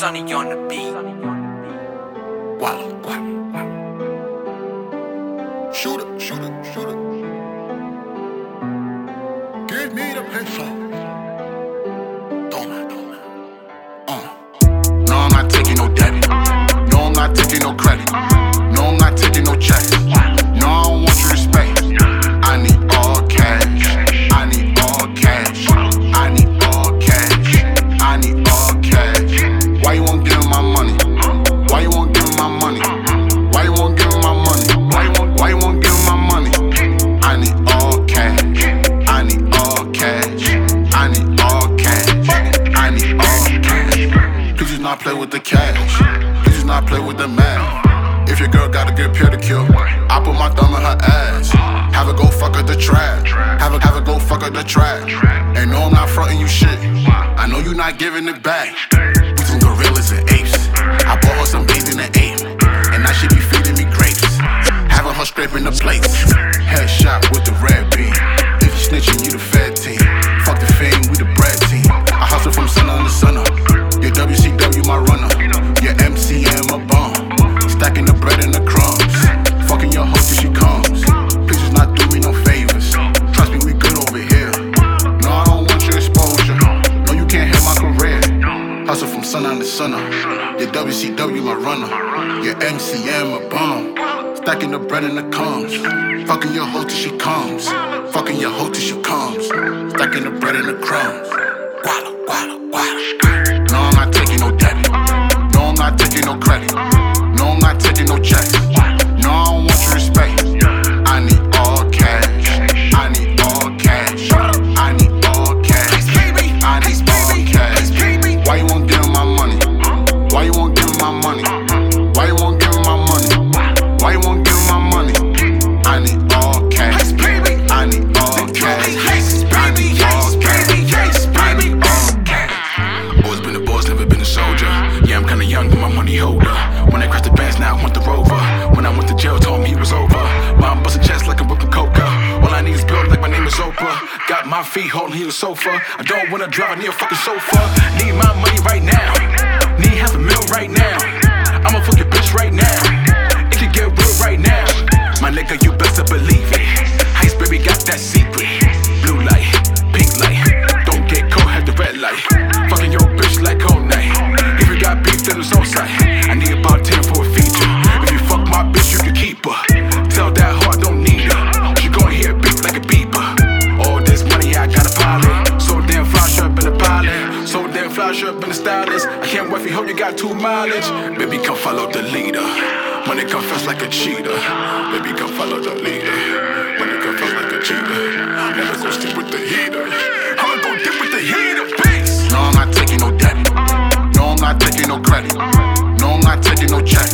Sunny on the beat. Guala, guala, guala. Shoot it, shoot it, shoot it. Give me the peso. Don't don't. Uh. No, I'm not taking no debit. No, I'm not taking no credit. Please not play with the cash. Do not play with the math. If your girl got a good pedicure, I put my thumb in her ass. Have her go fuck her the trash. Have her, have her go fuck her the trash. And no, I'm not fronting you shit. I know you not giving it back. We some gorillas and apes. I bought her some beans in the ape. And now she be feeding me grapes. Having her scraping the plates. Headshot with the red from sun to sun uh. up. Your WCW, my runner. Your MCM, a bomb. Stacking the bread and the crumbs. Fucking your hoe till she comes. Fucking your hoe till she comes. Stacking the bread and the crumbs. Guala, soldier. Yeah, I'm kinda young, but my money holder. When I crossed the bands, now I want the rover. When I went to jail, told him he was over. I'm busting chest like I'm whipping coca. All I need is build like my name is Oprah. Got my feet holding here the sofa. I don't wanna drive, I need a fucking sofa. Need my money right now. Stylist. I can't wait for you, hope you got two mileage. Baby, come follow the leader. Money come fast like a cheetah. Baby, come follow the leader. Money come fast like a cheetah. Never go stick with the heater. I'ma go dip with the heater, bass. No, I'm not taking no debt. No, I'm not taking no credit. No, I'm not taking no check.